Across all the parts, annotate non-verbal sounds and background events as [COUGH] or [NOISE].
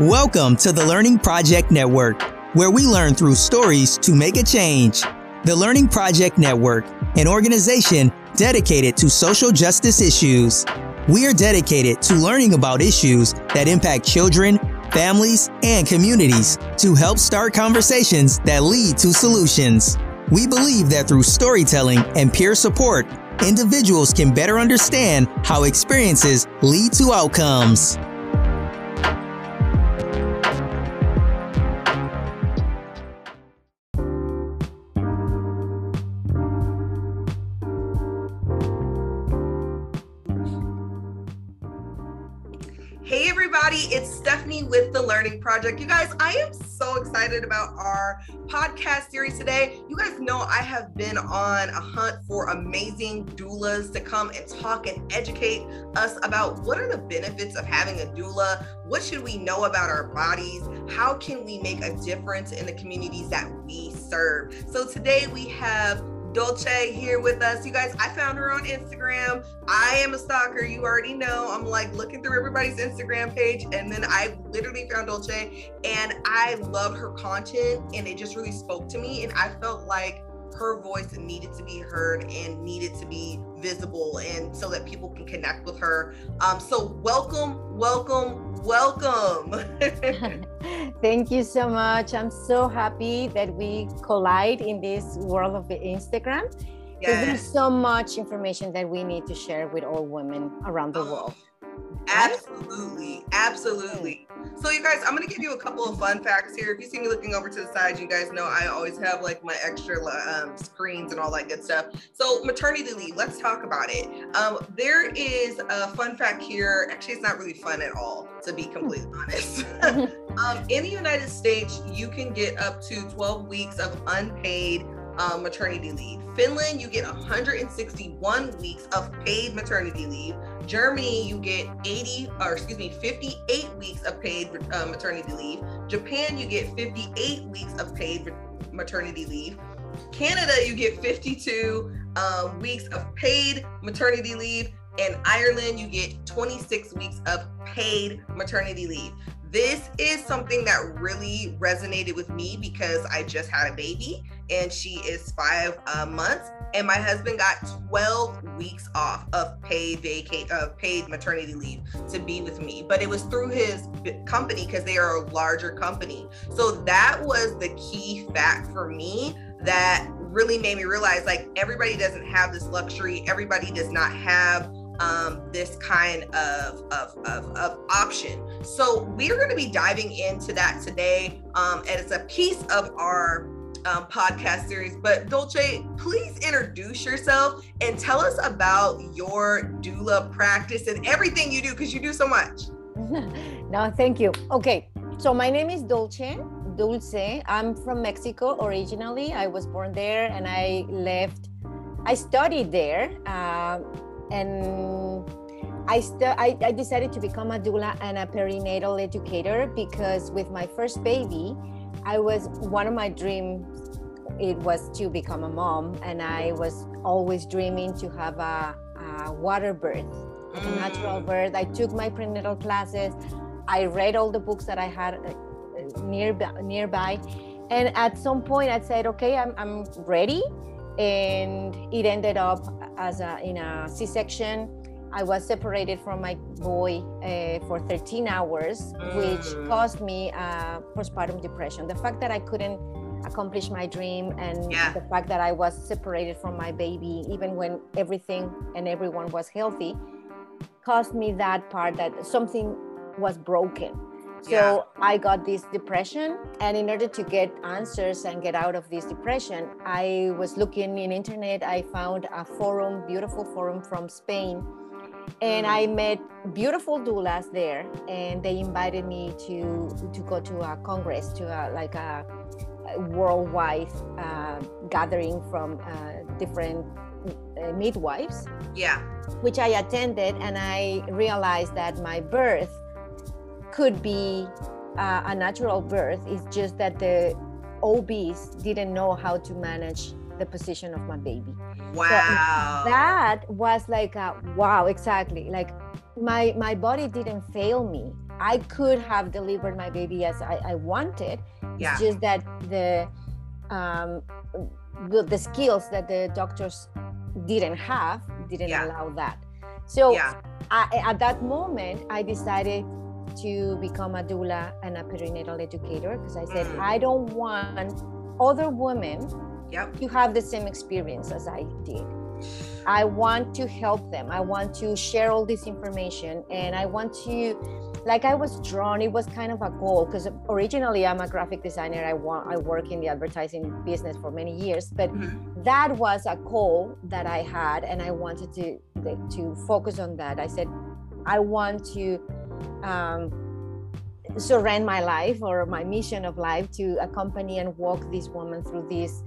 Welcome to the Learning Project Network, where we learn through stories to make a change. The Learning Project Network, an organization dedicated to social justice issues. We are dedicated to learning about issues that impact children, families, and communities to help start conversations that lead to solutions. We believe that through storytelling and peer support, individuals can better understand how experiences lead to outcomes. Learning Project. You guys, I am so excited about our podcast series today. You guys know I have been on a hunt for amazing doulas to come and talk and educate us about what are the benefits of having a doula? What should we know about our bodies? How can we make a difference in the communities that we serve? So today we have Dulce here with us. You guys, I found her on Instagram. I am a stalker. You already know. I'm like looking through everybody's Instagram page. And then I literally found Dulce and I loved her content and it just really spoke to me. And I felt like her voice needed to be heard and needed to be visible and so that people can connect with her. Um, so welcome, welcome, welcome. [LAUGHS] [LAUGHS] Thank you so much. I'm so happy that we collide in this world of Instagram. Yes. There's so much information that we need to share with all women around the oh, world. Absolutely. Absolutely. So, you guys, I'm going to give you a couple of fun facts here. If you see me looking over to the side, you guys know I always have like my extra um, screens and all that good stuff. So, maternity leave, let's talk about it. Um, there is a fun fact here. Actually, it's not really fun at all, to be completely honest. [LAUGHS] um, in the United States, you can get up to 12 weeks of unpaid um, maternity leave. Finland, you get 161 weeks of paid maternity leave. Germany, you get 80, or excuse me, 58 weeks of paid uh, maternity leave. Japan, you get 58 weeks of paid maternity leave. Canada, you get 52 uh, weeks of paid maternity leave. And Ireland, you get 26 weeks of paid maternity leave. This is something that really resonated with me because I just had a baby and she is five uh, months and my husband got 12 weeks off of paid vacate of paid maternity leave to be with me but it was through his company because they are a larger company. So that was the key fact for me that really made me realize like everybody doesn't have this luxury. Everybody does not have um, this kind of, of, of, of option. So we're going to be diving into that today. Um, and it's a piece of our um, podcast series. But Dulce, please introduce yourself and tell us about your doula practice and everything you do because you do so much. [LAUGHS] no, thank you. Okay, so my name is Dolce. Dulce. I'm from Mexico originally. I was born there and I left. I studied there, uh, and I, st- I, I decided to become a doula and a perinatal educator because with my first baby, I was one of my dreams it was to become a mom and I was always dreaming to have a, a water birth, like a mm. natural birth. I took my prenatal classes. I read all the books that I had uh, nearby, nearby. And at some point I said, okay, I'm, I'm ready. And it ended up as a, in a C-section I was separated from my boy uh, for 13 hours, which mm. caused me uh, postpartum depression. The fact that I couldn't accomplish my dream and yeah. the fact that I was separated from my baby, even when everything and everyone was healthy, caused me that part that something was broken. So yeah. I got this depression, and in order to get answers and get out of this depression, I was looking in internet. I found a forum, beautiful forum from Spain, and I met beautiful doulas there, and they invited me to to go to a congress, to a, like a, a worldwide uh, gathering from uh, different uh, midwives. Yeah, which I attended, and I realized that my birth could be uh, a natural birth. It's just that the OBs didn't know how to manage the position of my baby. Wow. So that was like a wow, exactly. Like my my body didn't fail me. I could have delivered my baby as I, I wanted. Yeah. It's just that the um, the, the skills that the doctors didn't have didn't Yeah. allow that. So Yeah. I, at that moment, I decided to become a doula and a perinatal educator because I said Mm. I don't want other women Yep. to have the same experience as I did. I want to help them. I want to share all this information and I want to like I was drawn it was kind of a goal because originally I'm a graphic designer. I want I work in the advertising business for many years, but Mhm. that was a goal that I had and I wanted to to focus on that. I said I want to um, surrender my life or my mission of life to accompany and walk this woman through this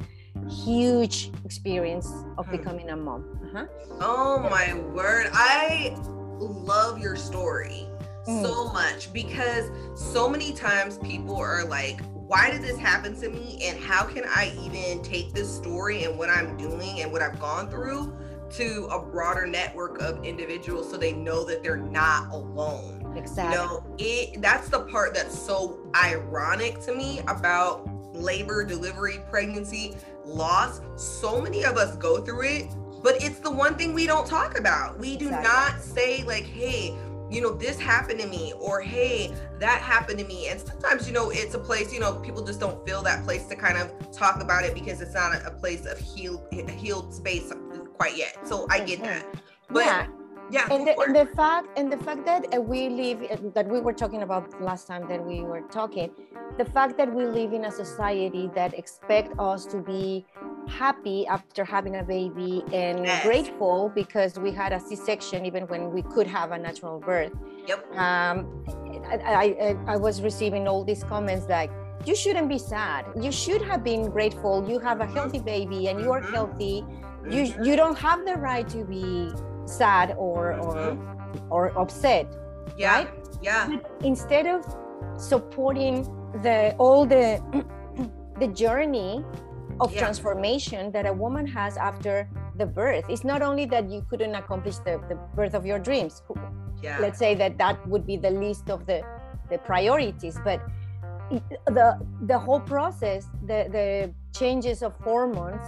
huge experience of Hmm. becoming a mom. Uh-huh. Oh my word. I love your story Mm. so much because so many times people are like, why did this happen to me? And how can I even take this story and what I'm doing and what I've gone through to a broader network of individuals so they know that they're not alone? You Exactly. know, it that's the part that's so ironic to me about labor, delivery, pregnancy, loss. So many of us go through it, but it's the one thing we don't talk about. We do Exactly. not say like, "Hey, you know, this happened to me," or "Hey, that happened to me." And sometimes, you know, it's a place, you know, people just don't feel that place to kind of talk about it because it's not a, place of healed healed space quite yet. So I get Mhm. that. But yeah, yeah, and the, and the fact and the fact that uh, we live uh, that we were talking about last time that we were talking the fact that we live in a society that expect us to be happy after having a baby and Yes. grateful because we had a c-section even when we could have a natural birth Yep. um, I, I, I was receiving all these comments like you shouldn't be sad you should have been grateful you have a healthy baby and you are Mhm. healthy you Mhm. you don't have the right to be sad or or mm-hmm. or upset yeah, right? yeah, but instead of supporting the all the [CLEARS THROAT] the journey of Yeah. transformation that a woman has after the birth it's not only that you couldn't accomplish the, the birth of your dreams yeah. let's say that that would be the list of the the priorities but the the whole process the the changes of hormones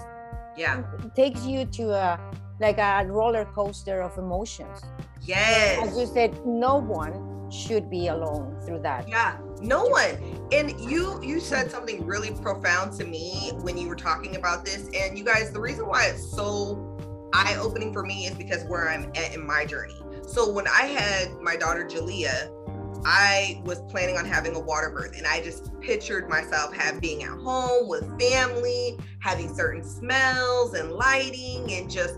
yeah. takes you to a like a roller coaster of emotions Yes. as you said no one should be alone through that Yeah. No one. And you you said something really profound to me when you were talking about this. And you guys, the reason why it's so eye-opening for me is because where I'm at in my journey. So when I had my daughter Jalea, I was planning on having a water birth and I just pictured myself have being at home with family, having certain smells and lighting and just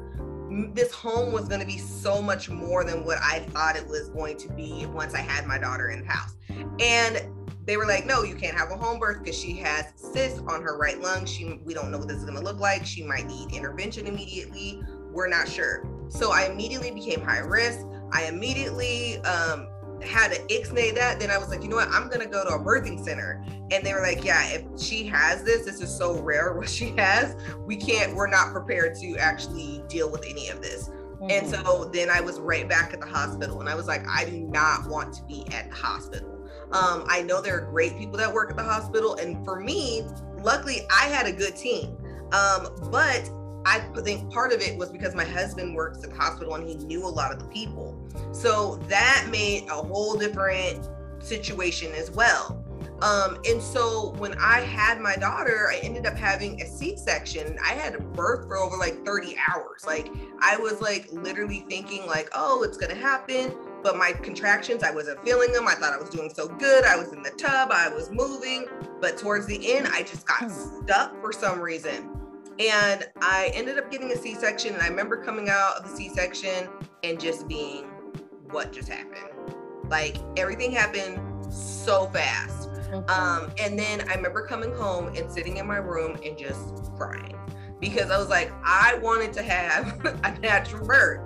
this home was going to be so much more than what I thought it was going to be once I had my daughter in the house. And they were like, no, you can't have a home birth because she has cysts on her right lung. She we don't know what this is gonna look like. She might need intervention immediately. We're not sure. So I immediately became high risk. I immediately um had to ixnay that. Then I was like, you know what? I'm gonna go to a birthing center. And they were like, yeah, if she has this, this is so rare what she has. We can't, we're not prepared to actually deal with any of this. And Mhm. so then I was right back at the hospital, and I was like, I do not want to be at the hospital. Um, I know there are great people that work at the hospital, and for me, luckily, I had a good team. Um, but I think part of it was because my husband works at the hospital and he knew a lot of the people. So that made a whole different situation as well. Um, and so when I had my daughter, I ended up having a C-section. I had to birth for over like 30 hours. Like I was like literally thinking like, oh, it's gonna happen. But my contractions, I wasn't feeling them. I thought I was doing so good. I was in the tub, I was moving. But towards the end, I just got stuck for some reason. And I ended up getting a C-section. And I remember coming out of the C-section and just being, what just happened? Like everything happened so fast. Um, and then I remember coming home and sitting in my room and just crying because I was like, I wanted to have [LAUGHS] a natural birth.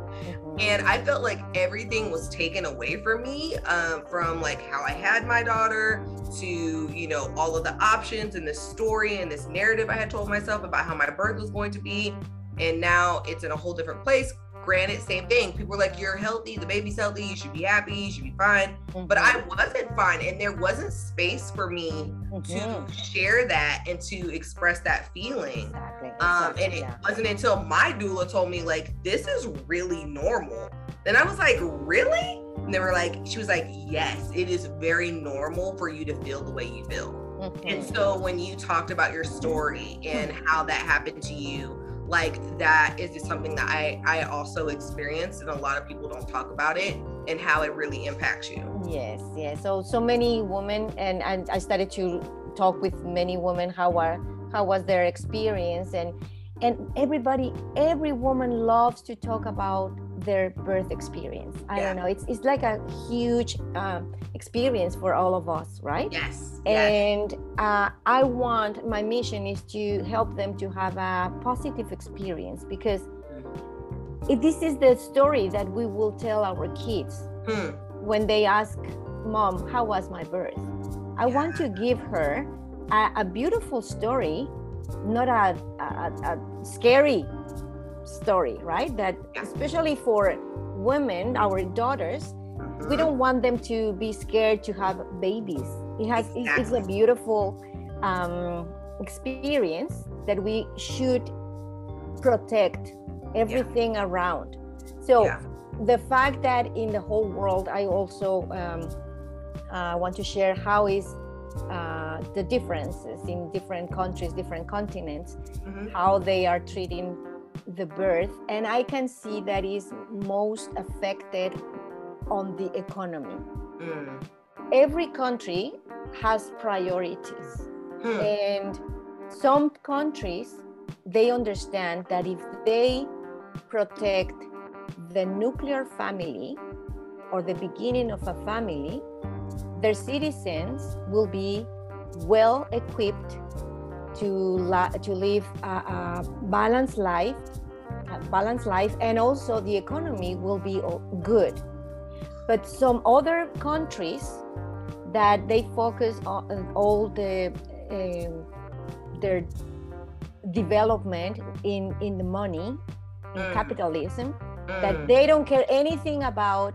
And I felt like everything was taken away from me um, from like how I had my daughter to, you know, all of the options and this story and this narrative I had told myself about how my birth was going to be. And now it's in a whole different place. Granted, same thing. People were like, "You're healthy. The baby's healthy. You should be happy. You should be fine." Mm-hmm. But I wasn't fine, and there wasn't space for me mm-hmm. to share that and to express that feeling. Exactly. Um, and it yeah. wasn't until my doula told me like, "This is really normal." Then I was like, "Really?" And they were like, she was like, yes, it is very normal for you to feel the way you feel. Mm-hmm. And so when you talked about your story and how that happened to you, like that is just something that I I also experienced and a lot of people don't talk about it and how it really impacts you. Yes, yes. So so many women and and I started to talk with many women how are how was their experience and and everybody every woman loves to talk about their birth experience i yeah. don't know it's it's like a huge uh, experience for all of us right yes and yes. Uh, i want my mission is to help them to have a positive experience because if this is the story that we will tell our kids hmm. when they ask mom how was my birth i yeah. want to give her a, a beautiful story not a, a, a scary story, right? That especially for women, our daughters, we mm-hmm. don't want them to be scared to have babies. It has exactly. it's a beautiful um, experience that we should protect everything yeah. around. So yeah. the fact that in the whole world, I also um, uh, want to share how is uh, the differences in different countries, different continents, mm-hmm. how they are treating the birth. And I can see that is most affected on the economy. Mm. Every country has priorities. Hmm. And some countries, they understand that if they protect the nuclear family or the beginning of a family, their citizens will be well equipped to, la- to live a, a balanced life a balanced life and also the economy will be good but some other countries that they focus on all the uh, their development in in the money in mm. capitalism mm. that they don't care anything about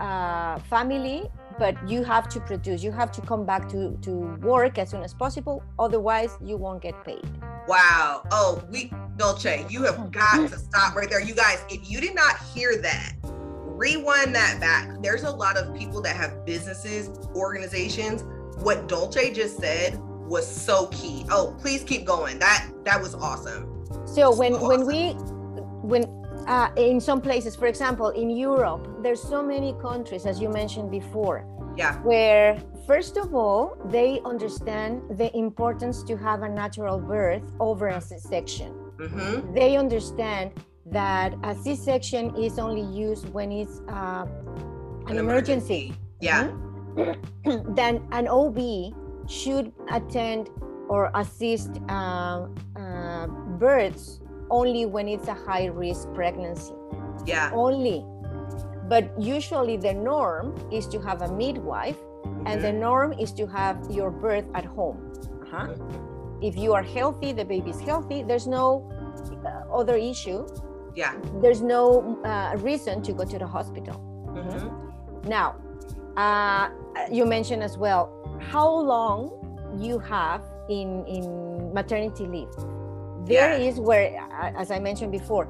uh, family but you have to produce. You have to come back to to work as soon as possible otherwise you won't get paid. Wow. Oh we Dulce you have oh, got to [LAUGHS] stop right there. You guys if you did not hear that rewind that back. There's a lot of people that have businesses organizations. What Dulce just said was so key. Oh please keep going. That that was awesome. So when awesome. when we when uh, in some places, for example, in Europe, there's so many countries, as you mentioned before, yeah. where first of all they understand the importance to have a natural birth over a C-section. Mm-hmm. They understand that a C-section is only used when it's uh, an, an, emergency. emergency. Yeah. Mm-hmm. [CLEARS THROAT] then an OB should attend or assist uh, uh, births only when it's a high risk pregnancy. Yeah. Only. But usually the norm is to have a midwife, mm-hmm. and the mm-hmm. norm is to have your birth at home. Uh-huh. Mm-hmm. If you are healthy, the baby's healthy, there's no uh, other issue. Yeah. There's no uh, reason to go to the hospital. Mm-hmm. Now, uh, you mentioned as well how long you have in in maternity leave there yeah. is where as i mentioned before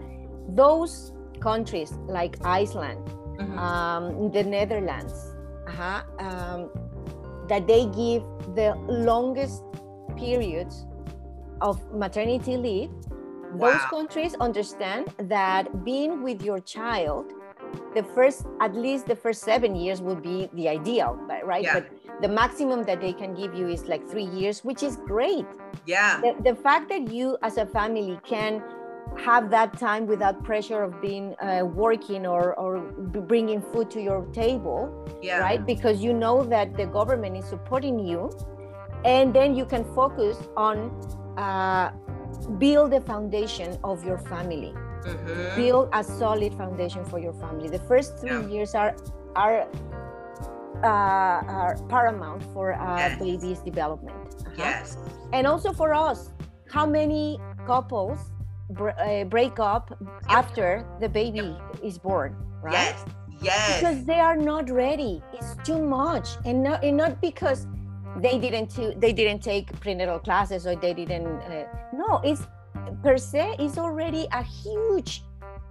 those countries like iceland mm-hmm. um, the netherlands uh-huh, um, that they give the longest periods of maternity leave wow. those countries understand that being with your child the first at least the first seven years would be the ideal right? Yeah. but the maximum that they can give you is like three years which is great. Yeah. The, the fact that you as a family can have that time without pressure of being uh, working or, or bringing food to your table yeah. right? Because you know that the government is supporting you and then you can focus on uh, build the foundation of your family mm-hmm. build a solid foundation for your family the first three yeah. years are are uh, are paramount for a yes. baby's development. Uh-huh. Yes. And also for us, how many couples br- uh, break up after the baby is born, right? Yes. Yes. Because they are not ready. It's too much, and not and not because they didn't they didn't take prenatal classes or they didn't. Uh, no, it's per se is already a huge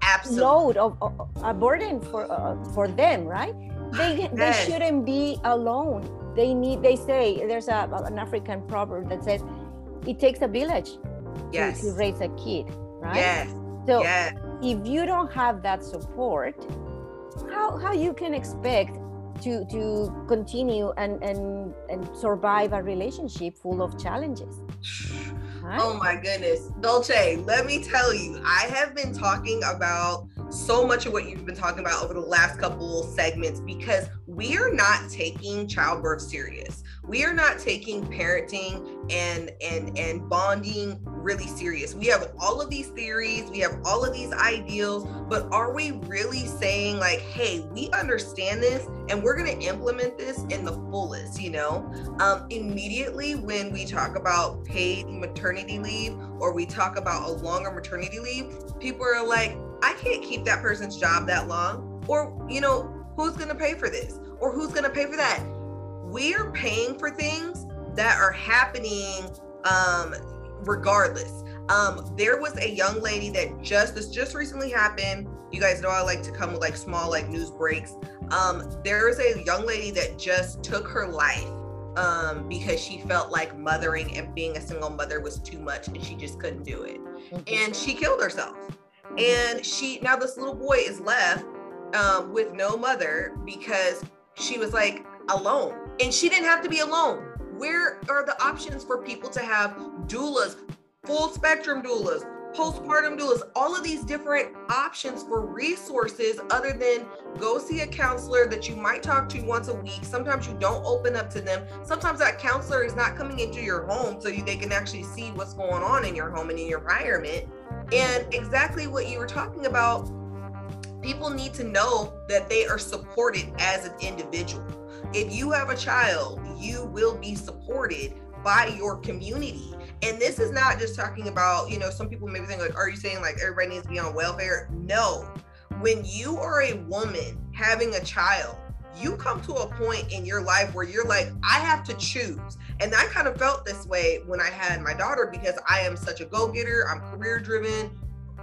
Absolutely. load of, of a burden for uh, for them, right? They Yes. they shouldn't be alone. They need. They say there's a an African proverb that says it takes a village to, Yes. to raise a kid, right? Yes. So Yes. if you don't have that support, how how you can expect to to continue and and and survive a relationship full of challenges? [SIGHS] [LAUGHS] Right? Oh my goodness. Dulce, let me tell you, I have been talking about so much of what you've been talking about over the last couple segments because we are not taking childbirth serious. We are not taking parenting and and and bonding really serious. We have all of these theories, we have all of these ideals, but are we really saying like, "Hey, we understand this and we're going to implement this in the fullest," you know? um, immediately when we talk about paid maternity leave or we talk about a longer maternity leave, people are like, I can't keep that person's job that long. Or, you know, who's going to pay for this? Or who's going to pay for that? We are paying for things that are happening um, regardless. Um, there was a young lady that just this just recently happened. You guys know I like to come with like small like news breaks. Um, there is a young lady that just took her life um, because she felt like mothering and being a single mother was too much and she just couldn't do it. And she killed herself. And she now this little boy is left um, with no mother because she was like alone and she didn't have to be alone. Where are the options for people to have doulas, full spectrum doulas, postpartum doulas, all of these different options for resources other than go see a counselor that you might talk to once a week. Sometimes you don't open up to them. Sometimes that counselor is not coming into your home so you, they can actually see what's going on in your home and in your environment. And exactly what you were talking about, people need to know that they are supported as an individual. If you have a child, you will be supported by your community. And this is not just talking about, you know, some people maybe think like, are you saying like everybody needs to be on welfare? No. When you are a woman having a child, you come to a point in your life where you're like, I have to choose. And I kind of felt this way when I had my daughter because I am such a go-getter, I'm career driven,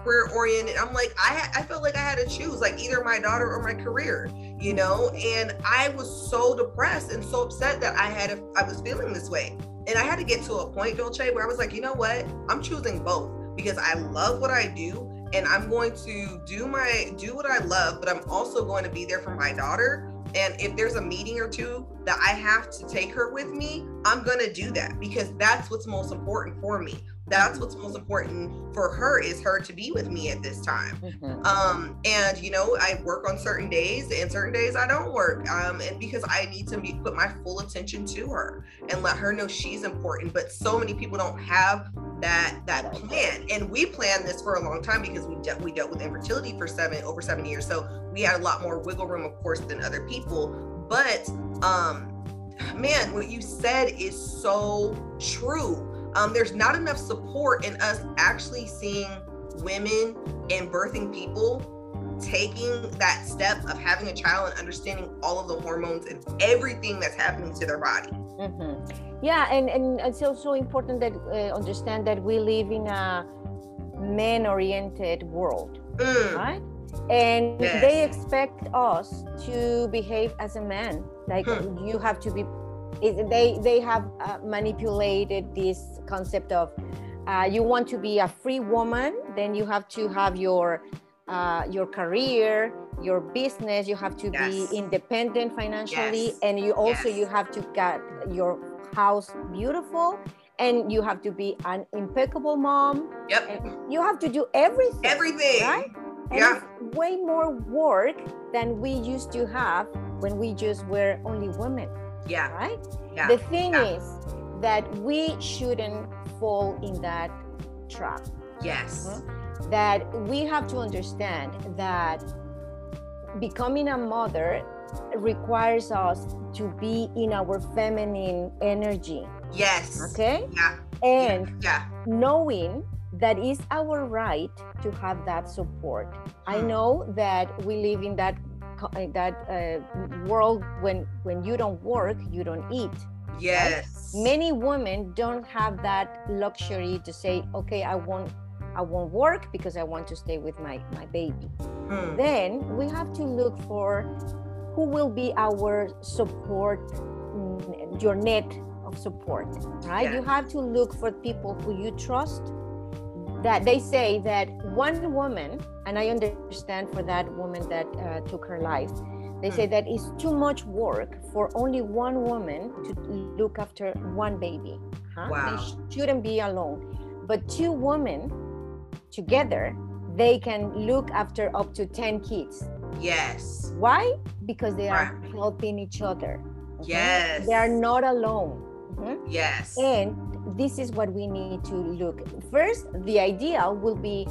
career oriented. I'm like, I I felt like I had to choose like either my daughter or my career, you know? And I was so depressed and so upset that I had a, I was feeling this way. And I had to get to a point, Dulce, where I was like, you know what? I'm choosing both because I love what I do and I'm going to do my do what I love, but I'm also going to be there for my daughter. And if there's a meeting or two that I have to take her with me, I'm going to do that because that's what's most important for me. That's what's most important for her is her to be with me at this time. Mhm. Um, and you know, I work on certain days and certain days I don't work. Um, and because I need to be, put my full attention to her and let her know she's important. But so many people don't have that that plan. And we planned this for a long time because we de- we dealt with infertility for seven over seven years. So we had a lot more wiggle room, of course, than other people. But um, man, what you said is so true. Um, there's not enough support in us actually seeing women and birthing people taking that step of having a child and understanding all of the hormones and everything that's happening to their body. Mhm. Yeah, and, and it's also important that uh, understand that we live in a men-oriented world, Mm, right? And Yes. they expect us to behave as a man. Like Hmm. you have to be. It- They they have uh, manipulated this concept of uh, you want to be a free woman, then you have to have your uh, your career, your business. You have to Yes. be independent financially, Yes. and you also Yes. you have to get your house beautiful, and you have to be an impeccable mom. Yep. You have to do everything. Everything. Right? And Yeah. way more work than we used to have when we just were only women, Yeah. right? Yeah. The thing yeah. is that we shouldn't fall in that trap. Yes. That we have to understand that becoming a mother requires us to be in our feminine energy, Yes. okay? Yeah. And Yeah. knowing that is our right to have that support. I Hmm. know that we live in that that uh, world when when you don't work, you don't eat. Yes. Many women don't have that luxury to say, "Okay, I won't I won't work because I want to stay with my my baby." Hmm. Then we have to look for who will be our support, mm, your net of support, right? Yeah. You have to look for people who you trust. That they say that one woman, and I understand for that woman that uh, took her life, they say that it's too much work for only one woman to look after one baby. Huh? Wow. They shouldn't be alone. But two women together, they can look after up to 10 kids. Yes. Why? Because they are helping each other. okay? Yes. They are not alone. Mhm. Yes. And this is what we need to look. First, the idea will be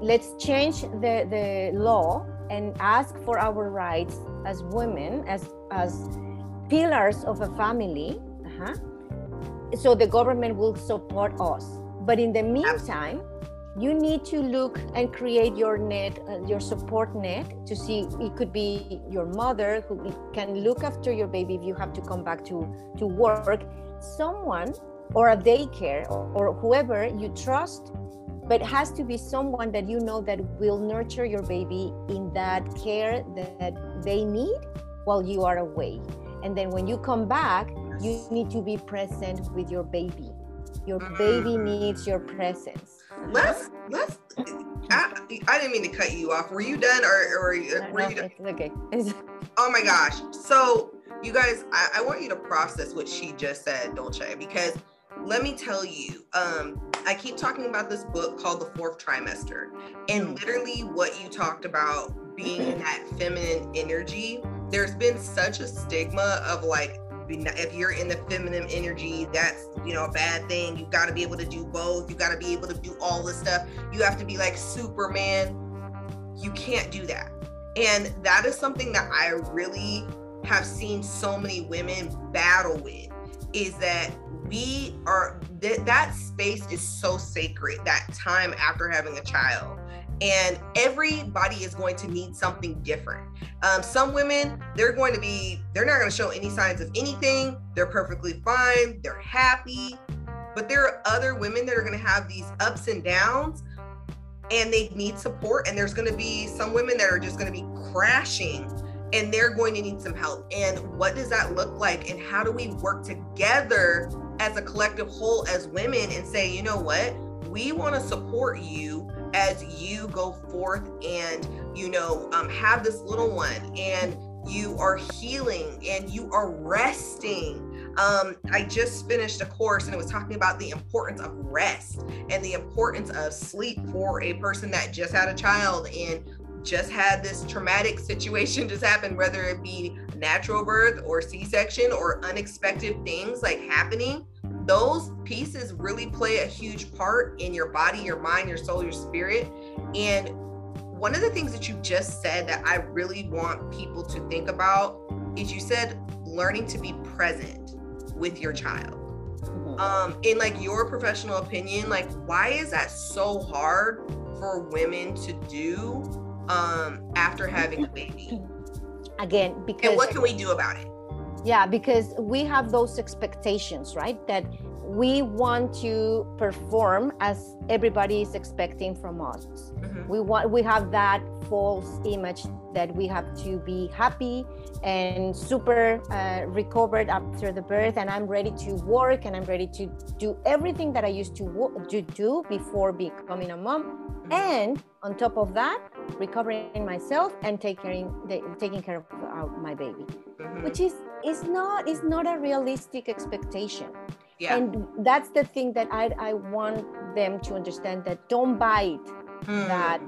let's change the, the law and ask for our rights as women, as, as pillars of a family. Uh-huh. So the government will support us. But in the meantime, you need to look and create your net, uh, your support net to see it could be your mother who can look after your baby if you have to come back to, to work, someone or a daycare or, or whoever you trust, but it has to be someone that you know that will nurture your baby in that care that they need while you are away. And then when you come back, you need to be present with your baby. Your mm. baby needs your presence. Let's let's. I, I didn't mean to cut you off. Were you done, or or No, were no, you? Done? it's okay. It's- [LAUGHS] Oh my gosh! So you guys, I, I want you to process what she just said, Dulce, because let me tell you, um, I keep talking about this book called The Fourth Trimester, and literally what you talked about being in [CLEARS THROAT] that feminine energy. There's been such a stigma of like if you're in the feminine energy, that's you know a bad thing. You've got to be able to do both. You've got to be able to do all this stuff. You have to be like Superman. You can't do that, and that is something that I really have seen so many women battle with. Is that we are that that space is so sacred. That time after having a child. And everybody is going to need something different. Um, some women, they're going to be, they're not going to show any signs of anything. They're perfectly fine. They're happy. But there are other women that are going to have these ups and downs and they need support. And there's going to be some women that are just going to be crashing and they're going to need some help. And what does that look like? And how do we work together as a collective whole as women and say, you know what? We want to support you as you go forth and you know um, have this little one and you are healing and you are resting um, i just finished a course and it was talking about the importance of rest and the importance of sleep for a person that just had a child and just had this traumatic situation just happen whether it be natural birth or c-section or unexpected things like happening those pieces really play a huge part in your body, your mind, your soul, your spirit. And one of the things that you just said that I really want people to think about is you said learning to be present with your child. Mhm. Um, in like your professional opinion, like why is that so hard for women to do um after having a baby? Again, because And what can we do about it? yeah because we have those expectations right that we want to perform as everybody is expecting from us Mhm. we want we have that false image that we have to be happy and super uh, recovered after the birth and i'm ready to work and i'm ready to do everything that i used to, wo- to do before becoming a mom and on top of that recovering myself and taking the, taking care of uh, my baby Mhm. which is is not is not a realistic expectation Yeah. and that's the thing that i i want them to understand that don't bite Mm. that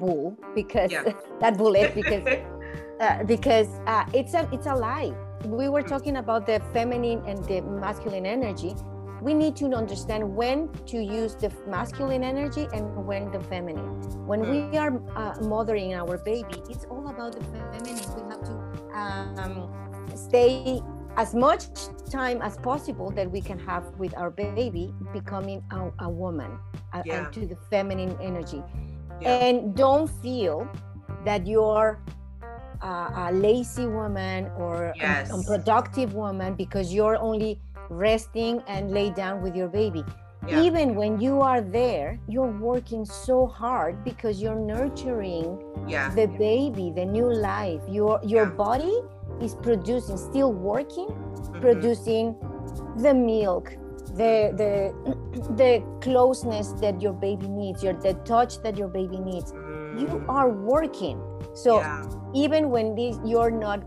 bull because Yeah. [LAUGHS] that bullet because [LAUGHS] uh, because uh, it's a it's a lie we were talking about the feminine and the masculine energy we need to understand when to use the masculine energy and when the feminine when Mm. we are uh, mothering our baby it's all about the feminine we have to um, stay as much time as possible that we can have with our baby becoming a, a woman Yeah. and to the feminine energy. Yeah. And don't feel that you're uh, a lazy woman or an Yes. unproductive woman because you're only resting and lay down with your baby. Yeah. Even when you are there, you're working so hard because you're nurturing yeah. the baby, the new life. Your your Yeah. body is producing, still working, Mhm. producing the milk, the the [CLEARS THROAT] the closeness that your baby needs, your the touch that your baby needs. You Mm. are working. So even when this you're not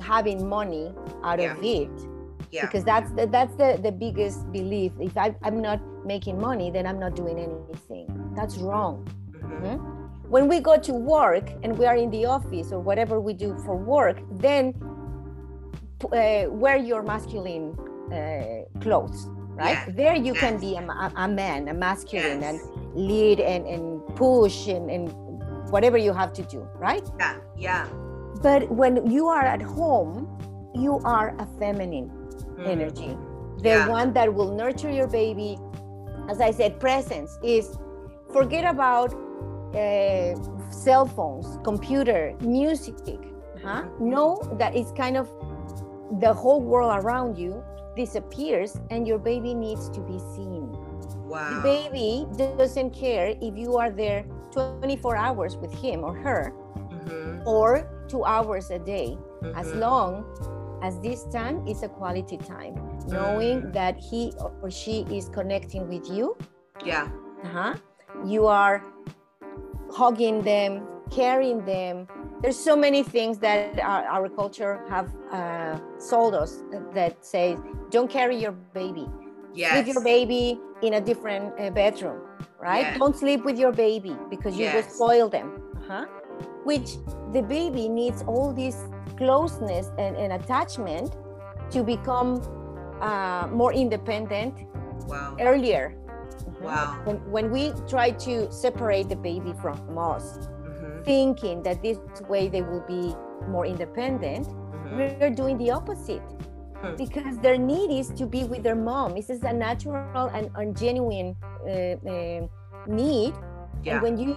having money out of it, because that's the, that's the, the biggest belief. If I, I'm not making money, then I'm not doing anything. That's wrong. Mhm. When we go to work and we are in the office or whatever we do for work, then uh, wear your masculine uh, clothes, right? Yes, There you can be a, a man, a masculine, Yes. and lead and, and push and, and whatever you have to do, right? Yeah. Yeah. But when you are at home, you are a feminine Mm. energy, the Yeah. one that will nurture your baby. As I said, presence is forget about uh, cell phones, computer, music. Huh? Know that it's kind of the whole world around you disappears and your baby needs to be seen. Wow. The baby doesn't care if you are there 24 hours with him or her Mhm. or two hours a day as Mhm. long as this time is a quality time knowing Mm. that he or she is connecting with you Yeah. uh-huh. you are hugging them carrying them there's so many things that our, our culture have uh, sold us that say don't carry your baby Yes. leave your baby in a different uh, bedroom right Yes. don't sleep with your baby because you will spoil them uh-huh. which the baby needs all this closeness and, and attachment to become uh, more independent Wow. earlier. Wow. when, when we try to separate the baby from us Mhm. thinking that this way they will be more independent Mhm. we're doing the opposite Hmm. because their need is to be with their mom. This is a natural and, and genuine uh, uh, need. Yeah. And when you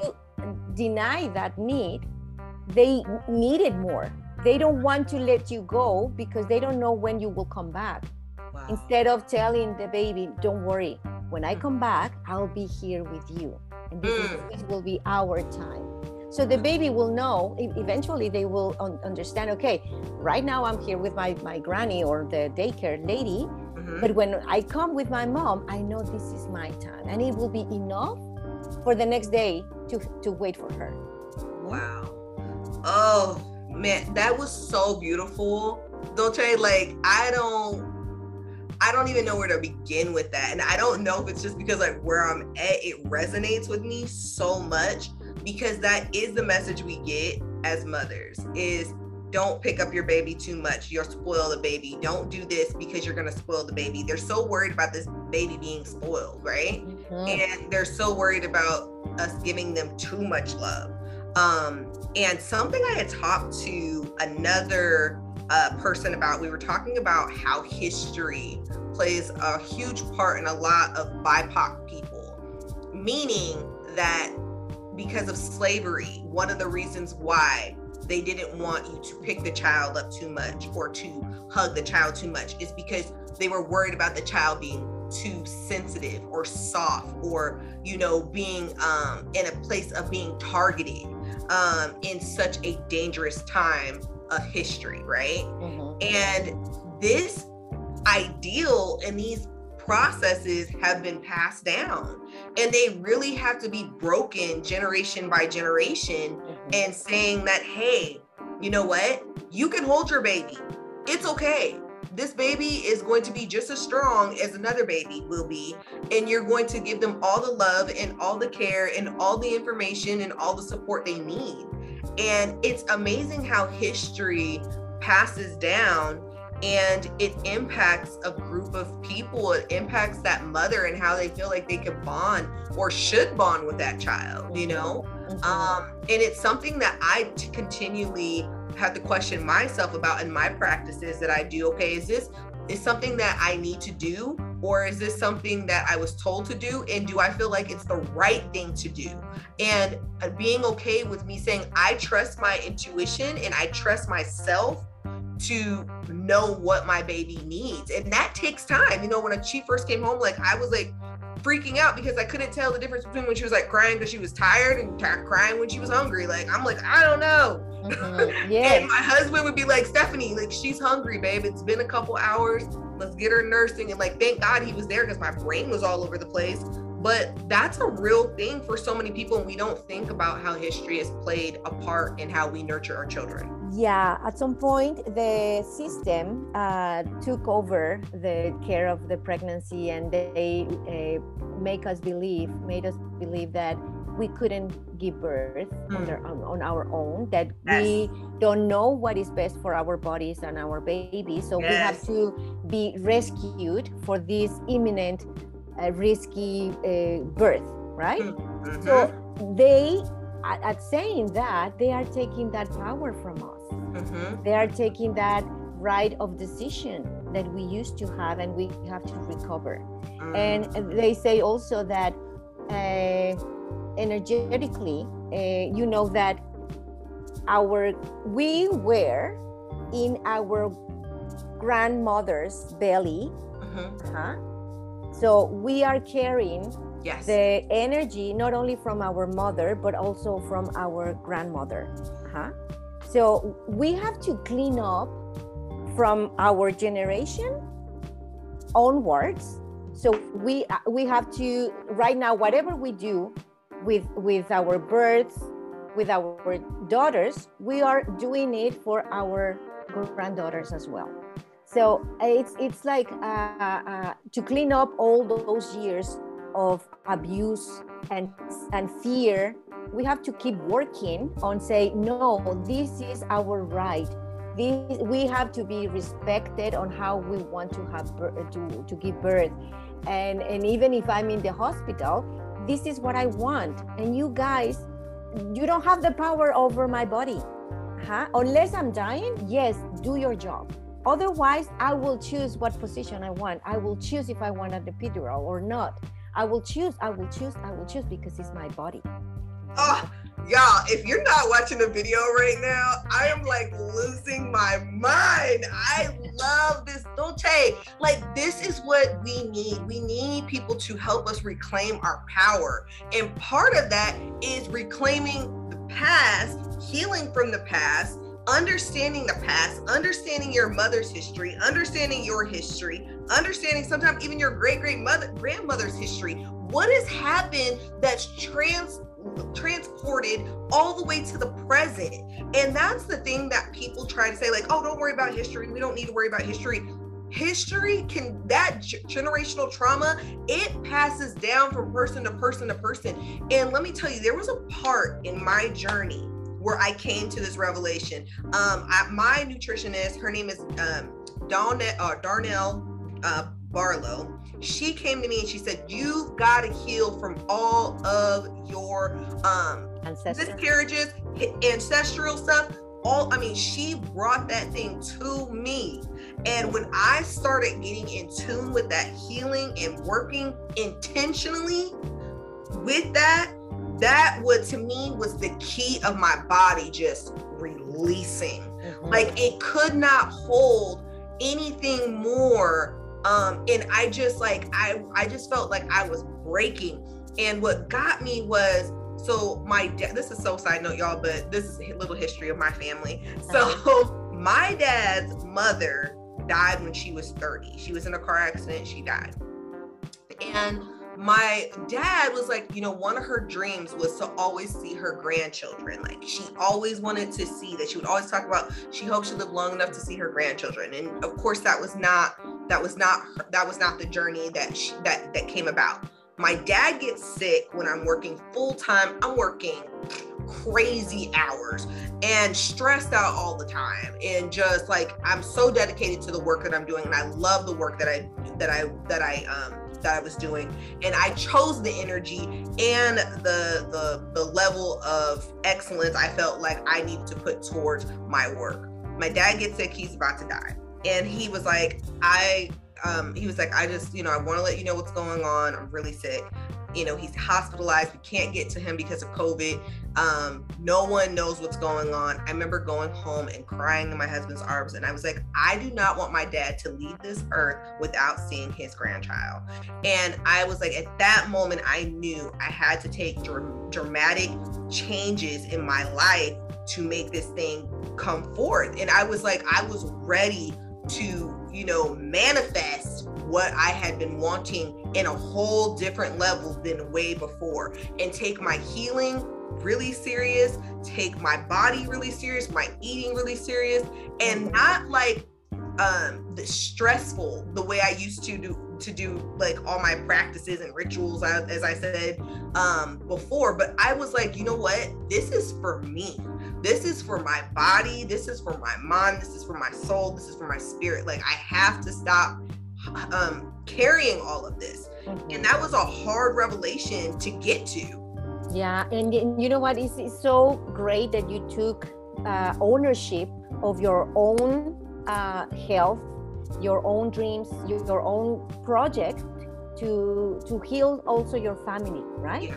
deny that need, they need it more. They don't want to let you go because they don't know when you will come back. Instead of telling the baby, don't worry, when I come mm-hmm. back, I'll be here with you. And this, is, Mm. this will be our time. So the mm. baby will know, eventually they will un- understand, okay, right now I'm here with my, my granny or the daycare lady, but mm-hmm. when I come with my mom, I know this is my time and it will be enough for the next day to, to wait for her. Wow. Oh man, that was so beautiful. Dulce, like I don't I don't even know where to begin with that. And I don't know if it's just because like where I'm at, it resonates with me so much because that is the message we get as mothers is don't pick up your baby too much. You'll spoil the baby. Don't do this because you're gonna spoil the baby. They're so worried about this baby being spoiled, right? and they're so worried about us giving them too much love. Um, and something I had talked to another uh, person about, we were talking about how history plays a huge part in a lot of BIPOC people, meaning that because of slavery, one of the reasons why they didn't want you to pick the child up too much or to hug the child too much is because they were worried about the child being too sensitive or soft or you know being um, in a place of being targeted um, in such a dangerous time of history right Mhm. and this ideal and these processes have been passed down and they really have to be broken generation by generation Mhm. and saying that, hey, you know what? You can hold your baby. It's okay. This baby is going to be just as strong as another baby will be. And you're going to give them all the love and all the care and all the information and all the support they need. And it's amazing how history passes down and it impacts a group of people. It impacts that mother and how they feel like they could bond or should bond with that child, you know? Mhm. um and it's something that I continually have to question myself about in my practices that i do okay is this is something that i need to do or is this something that I was told to do? And do I feel like it's the right thing to do? And uh, being okay with me saying, I trust my intuition and I trust myself to know what my baby needs. And that takes time. You know, when she first came home, like I was like, freaking out because I couldn't tell the difference between when she was like crying because she was tired and crying when she was hungry. Like I'm like, I don't know. Mm-hmm. [LAUGHS] Yes. and my husband would be like, Stephanie, like she's hungry, babe. It's been a couple hours. Let's get her nursing. And like, thank God he was there because my brain was all over the place. But that's a real thing for so many people. And we don't think about how history has played a part in how we nurture our children. Yeah, at some point, the system uh, took over the care of the pregnancy and they uh, make us believe, made us believe that we couldn't give birth mm. on, their, on, on, our own, that yes. we don't know what is best for our bodies and our babies. So yes. we have to be rescued for this imminent, uh, risky uh, birth, right? Mm-hmm. So they, at, at, saying that, they are taking that power from us. Mm-hmm. They are taking that right of decision that we used to have and we have to recover. Mm. And they say also that. Uh, energetically, uh, you know that our we were in our grandmother's belly. Mm-hmm. huh So we are carrying yes. the energy not only from our mother but also from our grandmother. huh So we have to clean up from our generation onwards. So we we have to right now whatever we do with with our birds with our daughters we are doing it for our granddaughters as well. So it's it's like uh, uh, to clean up all those years of abuse and and fear we have to keep working on say no this is our right. This, we have to be respected on how we want to have to, to give birth and and even if i'm in the hospital this is what I want. And you guys, you don't have the power over my body. Huh? Unless I'm dying, yes, do your job. Otherwise, I will choose what position I want. I will choose if I want an epidural or not. I will choose, I will choose, I will choose because it's my body. Oh, Y'all, if you're not watching the video right now, I am like losing my mind. I love this Dulce. Like, this is what we need. We need people to help us reclaim our power. And part of that is reclaiming the past, healing from the past, understanding the past, understanding your mother's history, understanding your history, understanding sometimes even your great great mother grandmother's history. What has happened that's trans transported all the way to the present. And that's the thing that people try to say, like, oh, don't worry about history. We don't need to worry about history. History can, that generational trauma, it passes down from person to person to person. And let me tell you, there was a part in my journey where I came to this revelation. Um, I, my nutritionist, her name is um, Dawn, uh, Darnell uh, Barlow she came to me and she said, You've got to heal from all of your um Ancestor. miscarriages, ancestral stuff. All I mean, she brought that thing to me. And when I started getting in tune with that healing and working intentionally with that, that what to me was the key of my body just releasing. Mm-hmm. Like it could not hold anything more um and i just like i i just felt like i was breaking. And what got me was so my dad this is so side note y'all but this is a little history of my family. So uh-huh. [LAUGHS] my dad's mother died when she was 30 she was in a car accident she died. And my dad was like, you know, one of her dreams was to always see her grandchildren. Like she always wanted to see that. She would always talk about she hoped she lived long enough to see her grandchildren. And of course, that was not that was not that was not the journey that she, that that came about. My dad gets sick when I'm working full time. I'm working crazy hours and stressed out all the time and just like I'm so dedicated to the work that I'm doing and I love the work that I that I that I um that I was doing. And I chose the energy and the the the level of excellence I felt like I needed to put towards my work. My dad gets sick, he's about to die. And he was like, I um, he was like, I just, you know, I want to let you know what's going on. I'm really sick. You know, he's hospitalized. We can't get to him because of COVID. Um, no one knows what's going on. I remember going home and crying in my husband's arms. And I was like, I do not want my dad to leave this earth without seeing his grandchild. And I was like, at that moment, I knew I had to take dr- dramatic changes in my life to make this thing come forth. And I was like, I was ready to, you know, manifest what I had been wanting in a whole different level than way before. And take my healing really serious, take my body really serious, my eating really serious, and not like um the stressful the way I used to do to do like all my practices and rituals as I said um before. But I was like you know what? This is for me. This is for my body. This is for my mind. This is for my soul. This is for my spirit. Like I have to stop um carrying all of this mm-hmm. and that was a hard revelation to get to yeah and you know what it's, it's so great that you took uh, ownership of your own uh, health your own dreams your, your own project to to heal also your family right yeah.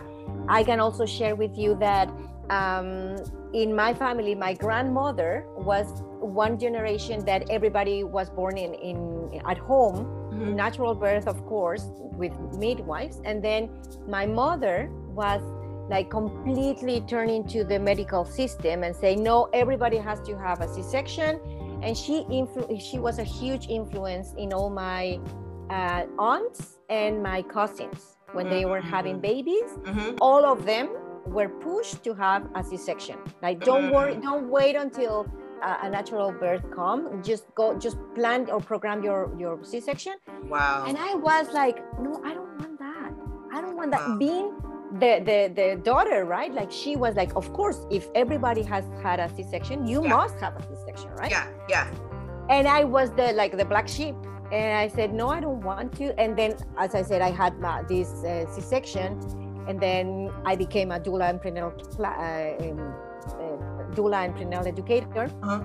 i can also share with you that um, in my family my grandmother was one generation that everybody was born in, in at home mm-hmm. Natural birth of course with midwives and then my mother was like completely turning to the medical system and say no everybody has to have a c-section and she influ- she was a huge influence in all my uh, aunts and my cousins when they were having mm-hmm. babies mm-hmm. all of them were pushed to have a c-section like don't mm-hmm. worry don't wait until a natural birth come just go just plan or program your your c-section. Wow. And i was like no i don't want that. I don't want that. Wow. being the, the the daughter right? Like she was like of course if everybody has had a c-section you yeah. must have a c-section right? Yeah yeah. And i was the like the black sheep. And i said no i don't want to. And then as i said i had my, this uh, c-section. And then i became a doula and prenatal uh, um, uh, doula and prenatal educator uh-huh.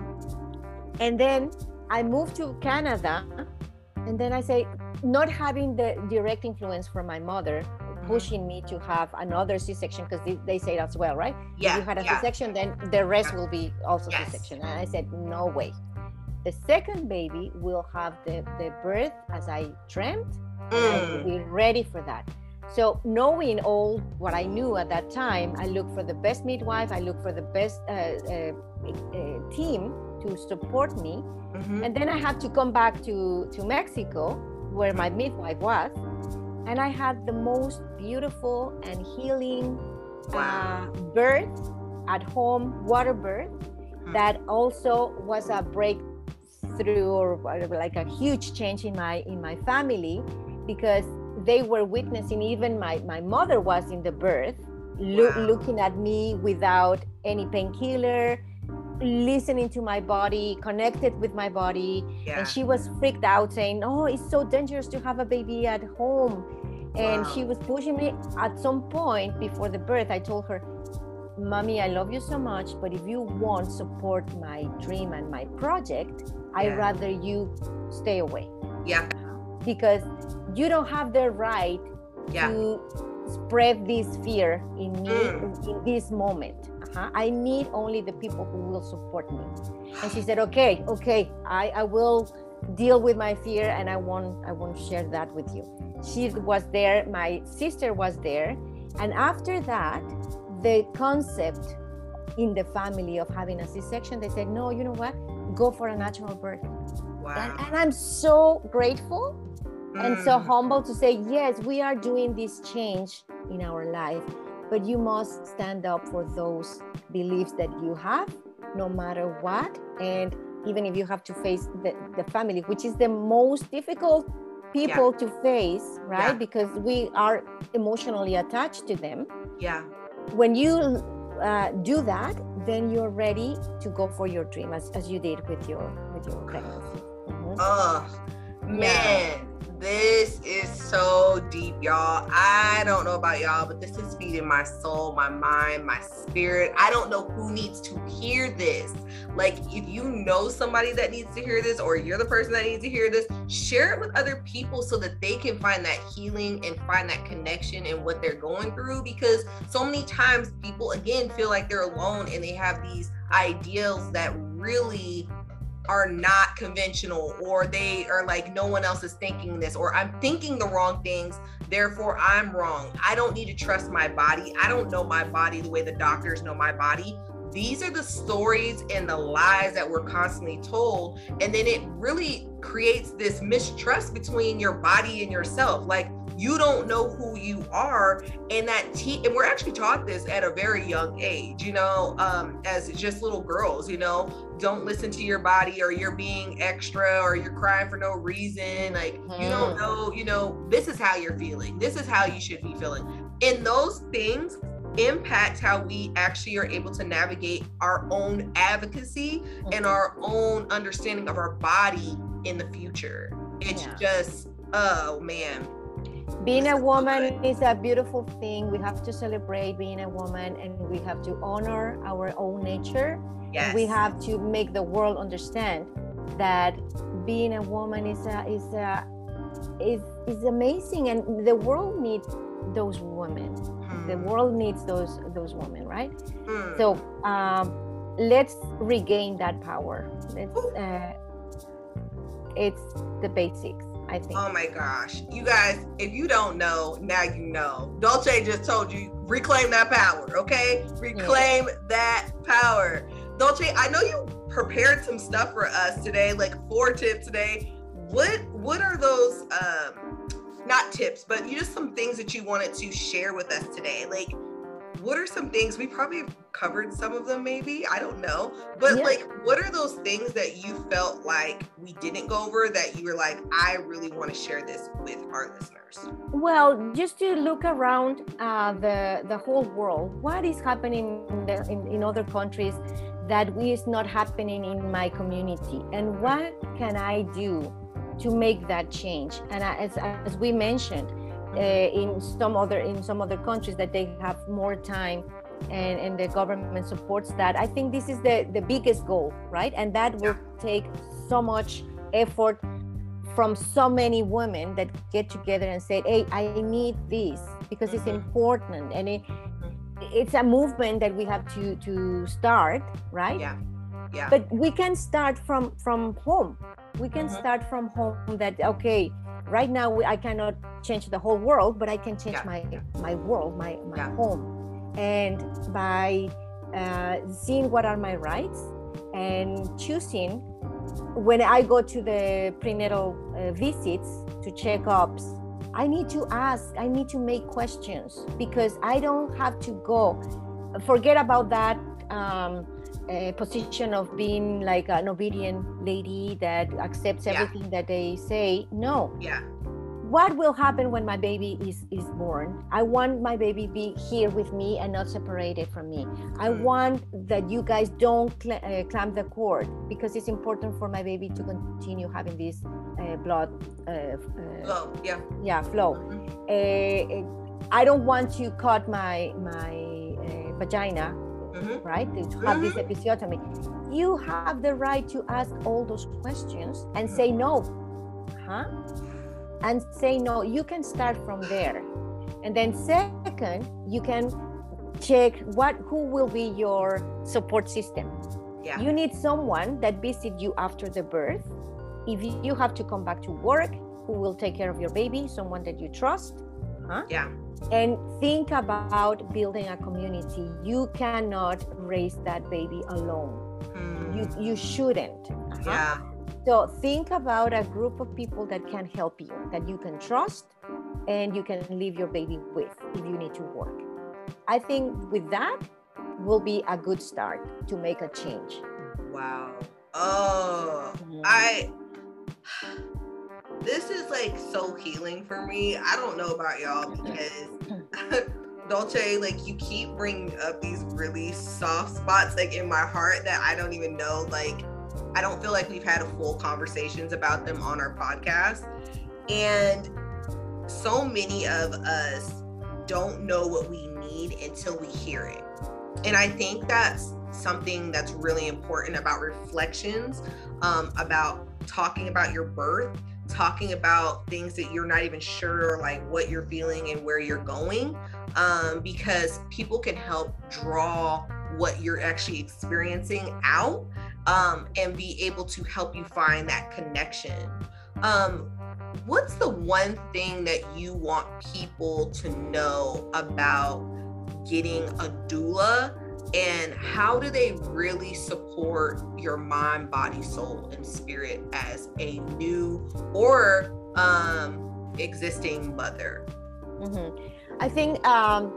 and then i moved to canada and then i say not having the direct influence from my mother pushing me to have another C-section because they, they, say it as well, right? Yeah. If you had a yeah. section, then the rest will be also yes. C-section. And I said, no way. The second baby will have the, the birth as I dreamt. Mm. I will be ready for that. So knowing all what I knew at that time, I looked for the best midwife. I looked for the best uh, uh, uh, team to support me. Mm-hmm. And then I had to come back to, to Mexico where my midwife was and I had the most beautiful and healing uh, birth at home, water birth, hmm. that also was a breakthrough or like a huge change in my in my family because they were witnessing even my my mother was in the birth lo- wow. looking at me without any painkiller listening to my body connected with my body yeah. and she was freaked out saying oh it's so dangerous to have a baby at home and wow. she was pushing me at some point before the birth i told her mommy i love you so much but if you won't support my dream and my project yeah. i'd rather you stay away yeah because you don't have the right yeah. to spread this fear in me mm. in this moment uh-huh. i need only the people who will support me and she said okay okay i i will deal with my fear and i won't i won't share that with you she was there my sister was there and after that the concept in the family of having a c-section they said no you know what go for a natural birth wow. and, and i'm so grateful mm. and so mm. humble to say yes we are doing this change in our life but you must stand up for those beliefs that you have no matter what and even if you have to face the, the family which is the most difficult people yeah. to face, right? Yeah. Because we are emotionally attached to them. Yeah. When you uh, do that, then you're ready to go for your dream, as, as you did with your with your pregnancy. Mm-hmm. Oh man, this is so deep, y'all. I don't know about y'all, but this is feeding my soul, my mind, my spirit. I don't know who needs to hear this. Like, if you know somebody that needs to hear this, or you're the person that needs to hear this, share it with other people so that they can find that healing and find that connection in what they're going through. Because so many times people, again, feel like they're alone and they have these ideals that really are not conventional or they are like no one else is thinking this or i'm thinking the wrong things therefore i'm wrong. I don't need to trust my body. I don't know my body the way the doctors know my body. These are the stories and the lies that we're constantly told and then it really creates this mistrust between your body and yourself. Like you don't know who you are and that te- and we're actually taught this at a very young age you know um, as just little girls you know don't listen to your body or you're being extra or you're crying for no reason like mm-hmm. you don't mm-hmm. know you know this is how you're feeling this is how you should be feeling and those things impact how we actually are able to navigate our own advocacy mm-hmm. and our own understanding of our body in the future it's yeah. just oh man being a woman is a beautiful thing. We have to celebrate being a woman and we have to honor our own nature. Yes. We have to make the world understand that being a woman is a, is a, is, is amazing and the world needs those women. Hmm. The world needs those those women, right? Hmm. So um, let's regain that power. Let's, uh, it's the basics. I think. Oh my gosh. You guys, if you don't know, now you know. Dulce just told you reclaim that power, okay? Reclaim yeah. that power. Dulce, I know you prepared some stuff for us today, like four tips today. What what are those um not tips, but you just some things that you wanted to share with us today? Like what are some things we probably covered some of them maybe i don't know but yeah. like what are those things that you felt like we didn't go over that you were like i really want to share this with our listeners well just to look around uh, the the whole world what is happening in, the, in, in other countries that is not happening in my community? And what can i do to make that change? And as, as we mentioned uh, in some other in some other countries that they have more time and, and the government supports that. I think this is the the biggest goal right? And that will take so much effort from so many women that get together and say hey i need this because it's mm-hmm. important. And it it's a movement that we have to to start right? Yeah. Yeah. But we can start from from home. We can mm-hmm. start from home that okay right now we, i cannot change the whole world but i can change yeah. my my world my my yeah. home and by uh, seeing what are my rights and choosing when i go to the prenatal uh, visits to checkups i need to ask i need to make questions because i don't have to go forget about that um, a position of being like an obedient lady that accepts everything yeah. that they say. No. Yeah. What will happen when my baby is is born? I want my baby be here with me and not separated from me. I mm. want that you guys don't cl- uh, clamp the cord because it's important for my baby to continue having this uh, blood uh, uh flow. Yeah. Yeah, flow. Mm-hmm. Uh, I don't want to cut my my uh, vagina mm-hmm. right? To have mm-hmm. this episiotomy. You have the right to ask all those questions and say no. Huh? And say no. You can start from there. And then second, you can check what who will be your support system. Yeah. You need someone that visit you after the birth. If you have to come back to work, who will take care of your baby, someone that you trust. Huh? Yeah and think about building a community. You cannot raise that baby alone. Mm. you you shouldn't. Uh-huh. yeah. So think about a group of people that can help you that you can trust and you can leave your baby with if you need to work. I think with that will be a good start to make a change. Wow. Oh mm-hmm. i this is like so healing for me. I don't know about y'all because [LAUGHS] Dulce, like you keep bringing up these really soft spots like in my heart that I don't even know. Like I don't feel like we've had a full conversations about them on our podcast. And so many of us don't know what we need until we hear it. And I think that's something that's really important about reflections, um, about talking about your birth, talking about things that you're not even sure, like what you're feeling and where you're going, um, because people can help draw what you're actually experiencing out um, and be able to help you find that connection. Um, what's the one thing that you want people to know about getting a doula and how do they really support your mind body soul and spirit as a new or um, existing mother mm-hmm. i think um,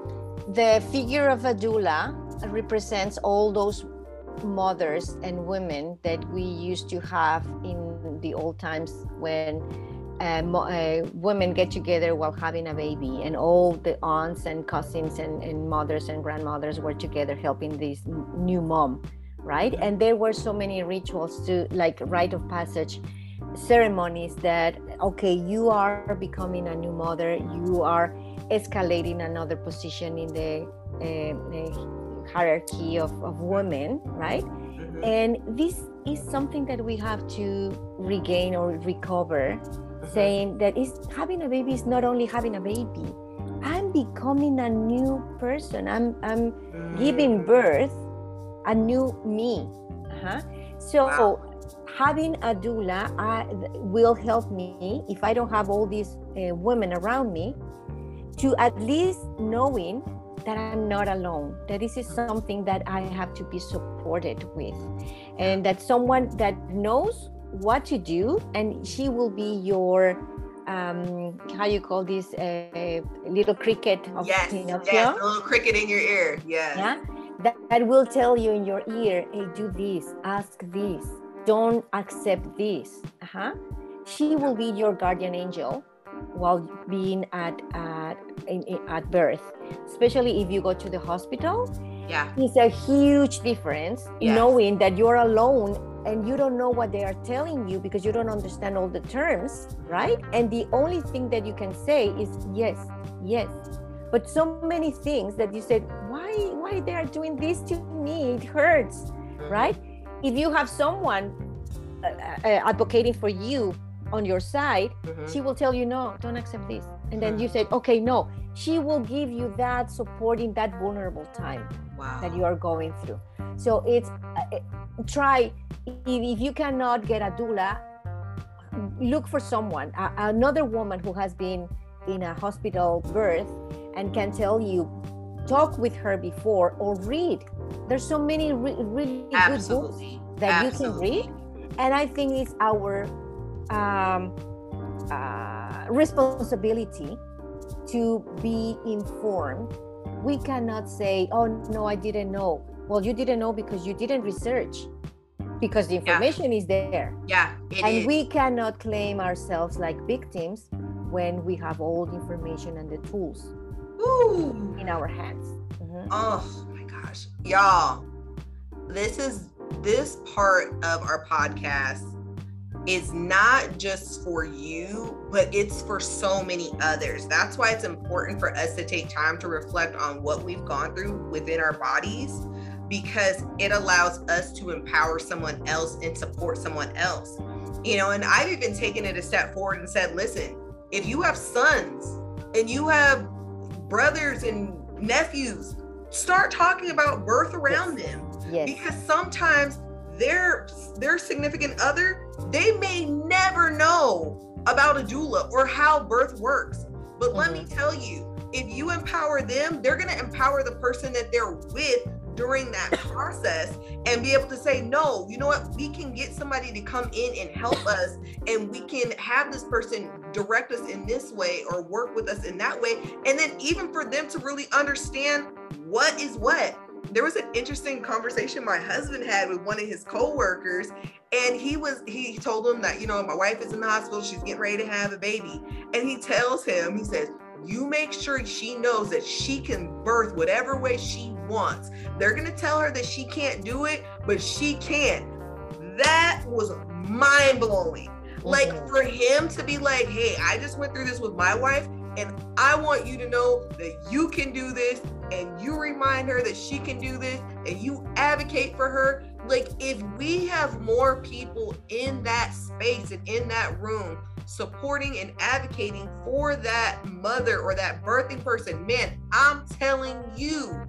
the figure of a doula represents all those mothers and women that we used to have in the old times when uh, uh, women get together while having a baby, and all the aunts and cousins and, and mothers and grandmothers were together helping this new mom, right? And there were so many rituals to like rite of passage ceremonies that okay you are becoming a new mother you are escalating another position in the, uh, hierarchy of, of women right mm-hmm. and this is something that we have to regain or recover saying that is having a baby is not only having a baby i'm becoming a new person i'm i'm giving mm. birth a new me uh-huh. so wow. having a doula I, will help me if i don't have all these uh, women around me to at least knowing that i'm not alone that this is something that i have to be supported with and that someone that knows what to do and she will be your um how you call this uh, little cricket of yes, Pinocchio. yes a little cricket in your ear yes. yeah that, that will tell you in your ear hey do this ask this don't accept this uh-huh. she will be your guardian angel while being at at at birth especially if you go to the hospital yeah it's a huge difference yes. knowing that you're alone and you don't know what they are telling you because you don't understand all the terms, right? And the only thing that you can say is yes, yes. But so many things that you said, why, why they are doing this to me? It hurts, right? If you have someone uh, uh, advocating for you on your side, mm-hmm. she will tell you, no, don't accept this. And then you mm-hmm. said, okay, no. She will give you that support in that vulnerable time wow. that you are going through. So it's uh, try if, if you cannot get a doula, look for someone, a, another woman who has been in a hospital birth and can tell you, talk with her before or read. There's so many re- really Absolutely. good books that Absolutely. you can read. And I think it's our um, uh, responsibility to be informed. We cannot say, oh, no, I didn't know. Well, you didn't know because you didn't research because the information yeah. is there. Yeah. and is. we cannot claim ourselves like victims when we have all the information and the tools Ooh. in our hands. Mm-hmm. Oh my gosh. Y'all, this is this part of our podcast is not just for you, but it's for so many others. That's why it's important for us to take time to reflect on what we've gone through within our bodies because it allows us to empower someone else and support someone else. You know, and I've even taken it a step forward and said, listen, if you have sons and you have brothers and nephews, start talking about birth around yes. them. Yes. Because sometimes their their significant other, they may never know about a doula or how birth works. But mm-hmm. let me mm-hmm. tell you, if you empower them, they're going to empower the person that they're with during that process and be able to say, no, you know what? We can get somebody to come in and help us, and we can have this person direct us in this way or work with us in that way. And then, even for them to really understand what is what. There was an interesting conversation my husband had with one of his coworkers, and he was he told him that you know my wife is in the hospital, she's getting ready to have a baby, and he tells him he says you make sure she knows that she can birth whatever way she wants. They're going to tell her that she can't do it, but she can. That was mind blowing. Like mm-hmm. for him to be like, hey, I just went through this with my wife, and I want you to know that you can do this, and you remind her that she can do this, and you advocate for her. Like, if we have more people in that space and in that room supporting and advocating for that mother or that birthing person, man, I'm telling you,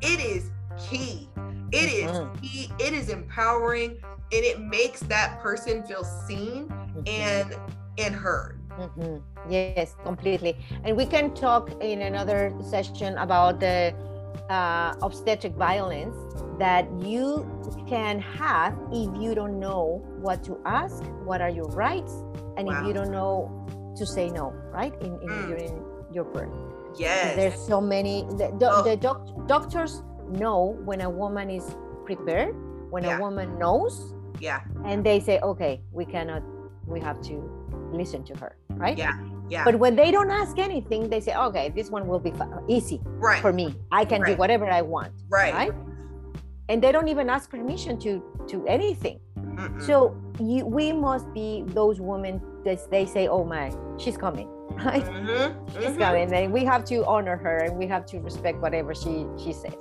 it is key. It is Mhm. key. It is empowering and it makes that person feel seen Mhm. and and heard. Mhm. Yes, completely. And we can talk in another session about the uh, obstetric violence that you can have if you don't know what to ask, what are your rights, and if you don't know to say no, right? In, in Mm. during your birth. Yes. There's so many. The, the, Oh. the doc, doctors know when a woman is prepared, when Yeah. a woman knows, yeah. and they say, okay, we cannot, we have to listen to her, right? Yeah. Yeah. But when they don't ask anything, they say, okay, this one will be easy right. for me. I can do whatever I want, right. right? And they don't even ask permission to to anything. So you, we must be those women that they say, oh my, she's coming, [LAUGHS] right? Mhm, She's mhm. coming, and we have to honor her, and we have to respect whatever she she says.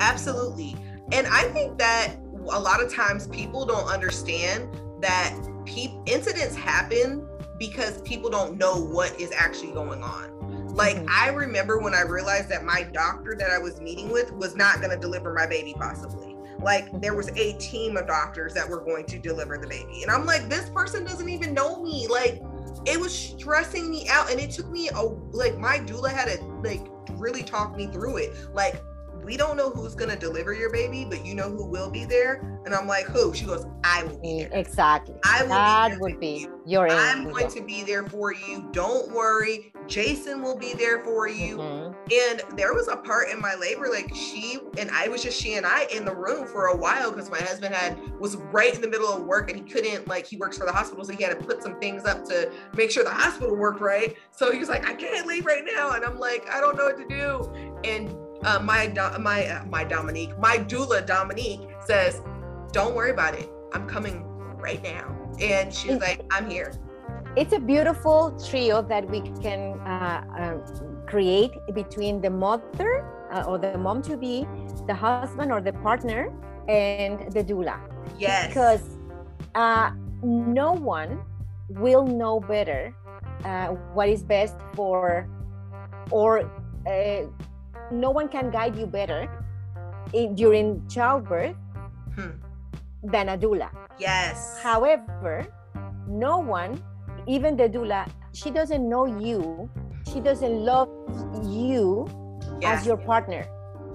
Absolutely. And I think that a lot of times people don't understand that pe- incidents happen because people don't know what is actually going on. Like Mhm. I remember when I realized that my doctor that I was meeting with was not going to deliver my baby possibly. Like there was a team of doctors that were going to deliver the baby. And I'm like this person doesn't even know me. Like it was stressing me out and it took me a like my doula had to like really talk me through it. Like we don't know who's gonna deliver your baby, but you know who will be there. And I'm like, who? She goes, I will be there. Exactly. I will be that there would be you. your I'm going to be there for you. Don't worry. Jason will be there for you. Mhm. And there was a part in my labor, like she and I was just she and I in the room for a while because my husband had was right in the middle of work and he couldn't like he works for the hospital, so he had to put some things up to make sure the hospital worked right. So he was like, I can't leave right now, and I'm like, I don't know what to do. And uh, my Do- my uh, my Dominique, my doula Dominique says, Don't worry about it. I'm coming right now. And she's like, I'm here. it's a beautiful trio that we can uh, uh, create between the mother uh, or the mom to be, the husband or the partner, and the doula. Yes. Because uh, no one will know better uh, what is best for, or uh, no one can guide you better in, during childbirth Hmm. than a doula. yes. However, no one, even the doula, she doesn't know you. She doesn't love you yes. as your partner.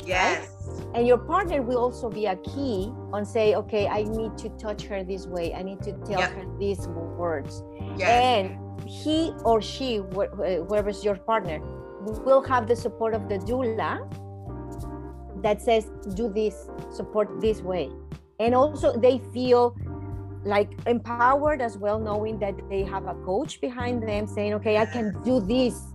yes. And your partner will also be a key on say, okay, I need to touch her this way. I need to tell Yep. her these words. Yes. And he or she, wh- whoever's your partner, will have the support of the doula that says, do this, support this way. And also they feel like empowered as well, knowing that they have a coach behind them saying, okay, I can do this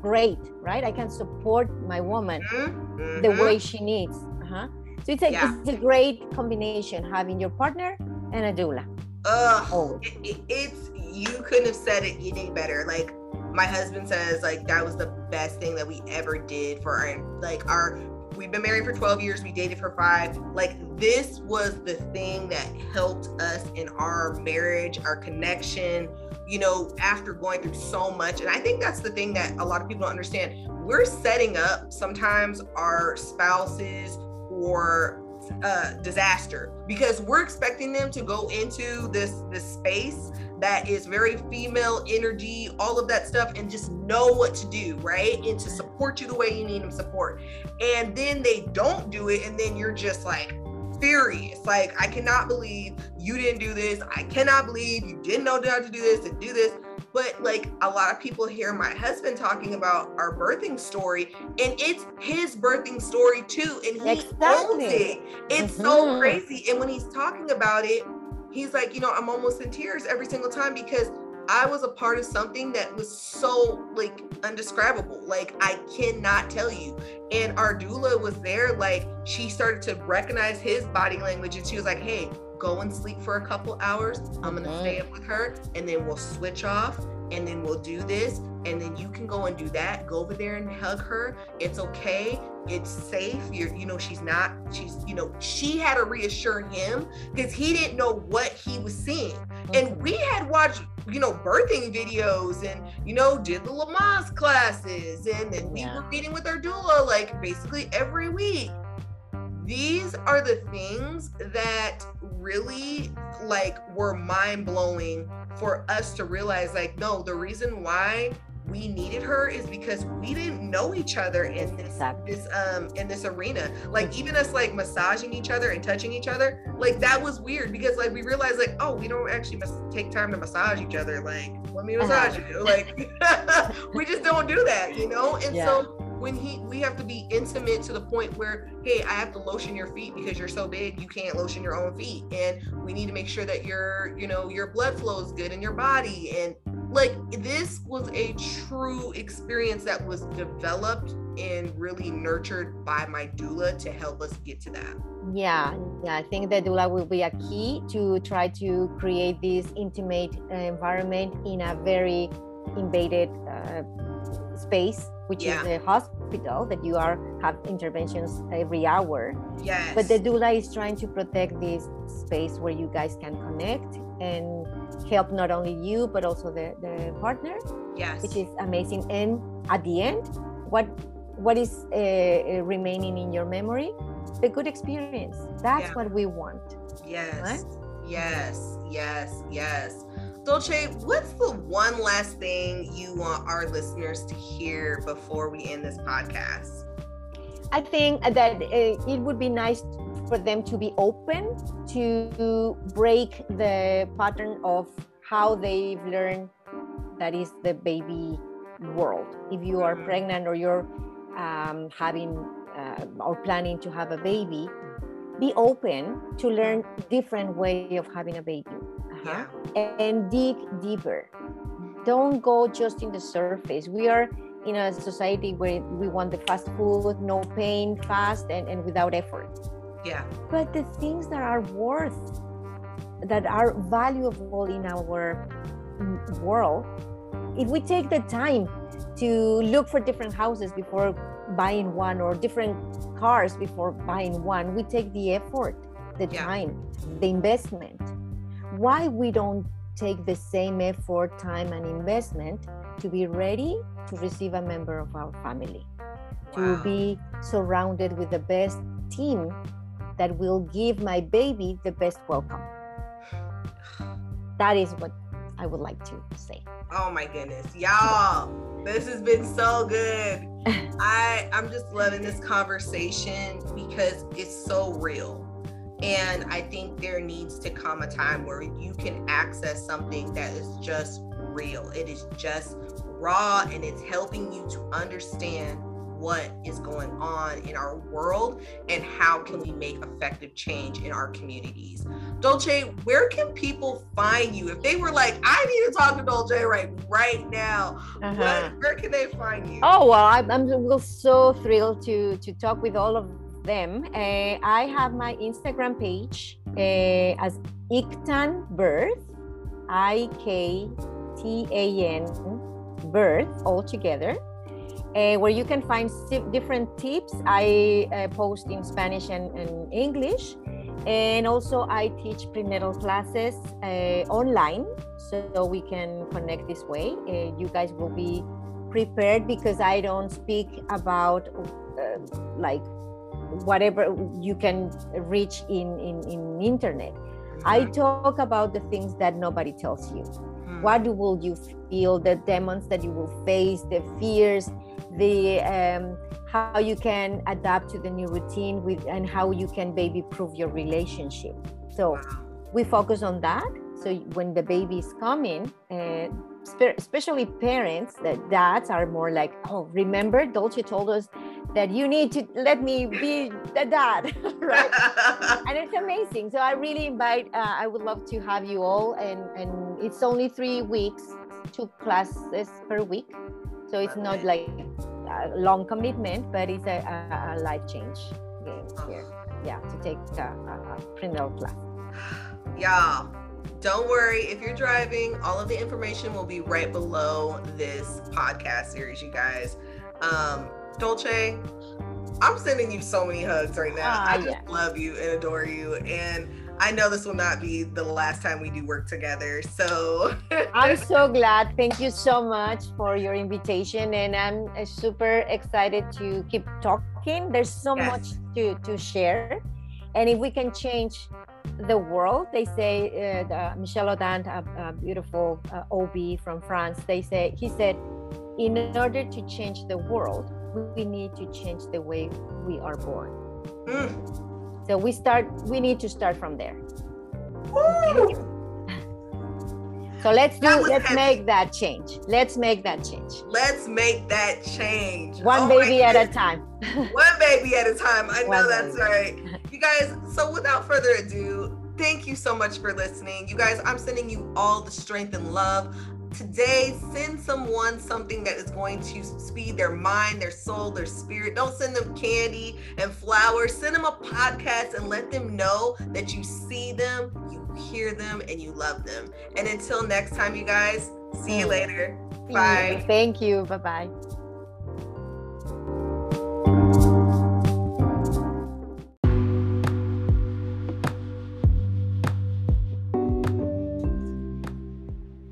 great, right? I can support my woman Mhm, the way she needs. Uh-huh. So it's a, Yeah. it's a great combination having your partner and a doula. Ugh, Oh. it, it, it's you couldn't have said it any better. Like my husband says, like that was the best thing that we ever did for our like our. We've been married for 12 years. We dated for five. Like this was the thing that helped us in our marriage, our connection. You know, after going through so much, and I think that's the thing that a lot of people don't understand. We're setting up sometimes our spouses or uh, disaster because we're expecting them to go into this this space that is very female energy, all of that stuff, and just know what to do, right? And to support you the way you need them support. And then they don't do it, and then you're just like furious. Like, I cannot believe you didn't do this. I cannot believe you didn't know how to do this and do this. But like a lot of people hear my husband talking about our birthing story, and it's his birthing story too, and he owns Exactly. it. It's so Mhm. crazy. And when he's talking about it, he's like, you know, I'm almost in tears every single time because I was a part of something that was so like undescribable. Like I cannot tell you. And our doula was there, like she started to recognize his body language and she was like, hey, go and sleep for a couple hours. I'm gonna Mhm. stay up with her, and then we'll switch off, and then we'll do this, and then you can go and do that. Go over there and hug her. It's okay. It's safe. You're, you know, she's not. She's, you know, she had to reassure him because he didn't know what he was seeing, and mm-hmm. we had watched, you know, birthing videos, and you know, did the Lamaze classes, and then we Yeah. were meeting with our doula like basically every week these are the things that really like were mind blowing for us to realize like no the reason why we needed her is because we didn't know each other in this Exactly. this um in this arena. Like even us like massaging each other and touching each other like that was weird because like we realized like oh we don't actually mas- take time to massage each other. Like let me massage you. Like [LAUGHS] we just don't do that you know? And Yeah. so when he we have to be intimate to the point where hey i have to lotion your feet because you're so big you can't lotion your own feet and we need to make sure that your you know your blood flow is good in your body and like this was a true experience that was developed and really nurtured by my doula to help us get to that Yeah, yeah. I think the doula will be a key to try to create this intimate environment in a very invaded uh, space, which Yeah. is the hospital that you are have interventions every hour. yes But the doula is trying to protect this space where you guys can connect and help not only you but also the, the partner, yes which is amazing. And at the end, what what is uh, uh, remaining in your memory? The good experience. That's Yeah. what we want. Yes. Right? Yes. Yes. Yes. Dulce, what's the one last thing you want our listeners to hear before we end this podcast? I think that it would be nice for them to be open to break the pattern of how they've learned that is the baby world. If you are Mhm. pregnant or you're um, having uh, or planning to have a baby, be open to learn different way of having a baby uh-huh. and dig deeper. Don't go just in the surface. We are in a society where we want the fast food, no pain, fast, and, and without effort. Yeah. But the things that are worth, that are valuable in our world, if we take the time to look for different houses before buying one or different cars before buying one, we take the effort, the Yeah. time, the investment. Why we don't take the same effort, time, and investment to be ready to receive a member of our family? to be surrounded with the best team that will give my baby the best welcome. That is what I would like to say. Oh my goodness. Y'all, this has been so good. [LAUGHS] I I'm just loving this conversation because it's so real. And I think there needs to come a time where you can access something that is just real. It is just raw and it's helping you to understand what is going on in our world and how can we make effective change in our communities. Dulce, where can people find you? If they were like, I need to talk to Dulce right right now, what, uh-huh. where can they find you? Oh well, I'm, I'm so thrilled to to talk with all of them. Uh, I have my Instagram page uh, as Iktan Birth, I K T A N Birth all together. Uh, where you can find different tips. I uh, post in Spanish and, and English, and also I teach prenatal classes uh, online, so we can connect this way. You guys will be prepared because I don't speak about like whatever you can reach in in, in internet. I talk about the things that nobody tells you. Mhm. What will you feel? The demons that you will face, the fears, the um, how you can adapt to the new routine with, and how you can baby proof your relationship. So we focus on that. So when the baby is coming, uh, especially parents, that dads are more like, oh, remember, Dulce told us that you need to let me be the dad, [LAUGHS] right? [LAUGHS] and it's amazing. So I really invite. Uh, I would love to have you all, and and it's only three weeks, two classes per week, so it's not like a long commitment, but it's a, a, a life change game here. [SIGHS] Yeah, to take a, a, a prenatal class. Y'all, don't worry. If you're driving, all of the information will be right below this podcast series, you guys. Um, Dulce, I'm sending you so many hugs right now. Ah, I just yeah. love you and adore you. And I know this will not be the last time we do work together. So [LAUGHS] I'm so glad. Thank you so much for your invitation, and I'm uh, super excited to keep talking. There's so Yes. much to to share, and if we can change the world, they say uh, the, Michel Odent, a, a beautiful uh, OB from France, they say he said, in order to change the world, we need to change the way we are born. Mm. So we start. We need to start from there. Woo! So let's do. Let's heavy. make that change. Let's make that change. let's make that change. One Oh baby at a time. One baby at a time. I [LAUGHS] know One that's baby. right. Guys, so without further ado, thank you so much for listening. You guys, I'm sending you all the strength and love. Today, send someone something that is going to speed their mind, their soul, their spirit. Don't send them candy and flowers. Send them a podcast and let them know that you see them, you hear them, and you love them. And until next time, you guys, see you later. Bye. Thank you. Bye bye.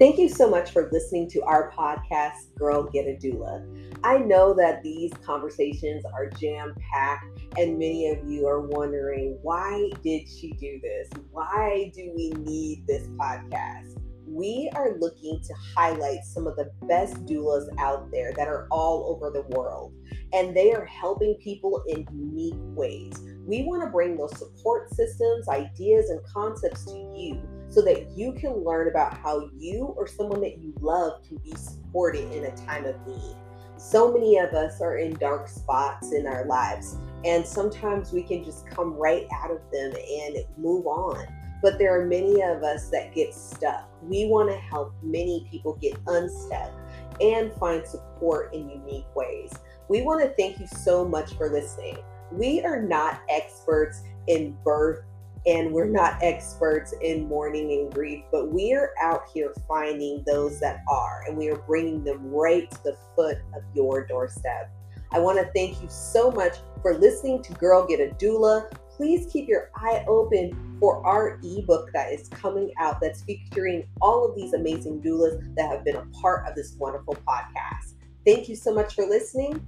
Thank you so much for listening to our podcast, Girl Get a Doula. I know that these conversations are jam packed, and many of you are wondering why did she do this? Why do we need this podcast? We are looking to highlight some of the best doulas out there that are all over the world, and they are helping people in unique ways. We want to bring those support systems, ideas, and concepts to you so that you can learn about how you or someone that you love can be supported in a time of need. So many of us are in dark spots in our lives, and sometimes we can just come right out of them and move on. But there are many of us that get stuck. We want to help many people get unstuck and find support in unique ways. We want to thank you so much for listening. We are not experts in birth and we're not experts in mourning and grief, but we are out here finding those that are, and we are bringing them right to the foot of your doorstep. I want to thank you so much for listening to Girl Get a Doula. Please keep your eye open for our ebook that is coming out that's featuring all of these amazing doulas that have been a part of this wonderful podcast. Thank you so much for listening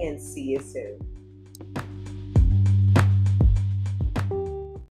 and see you soon.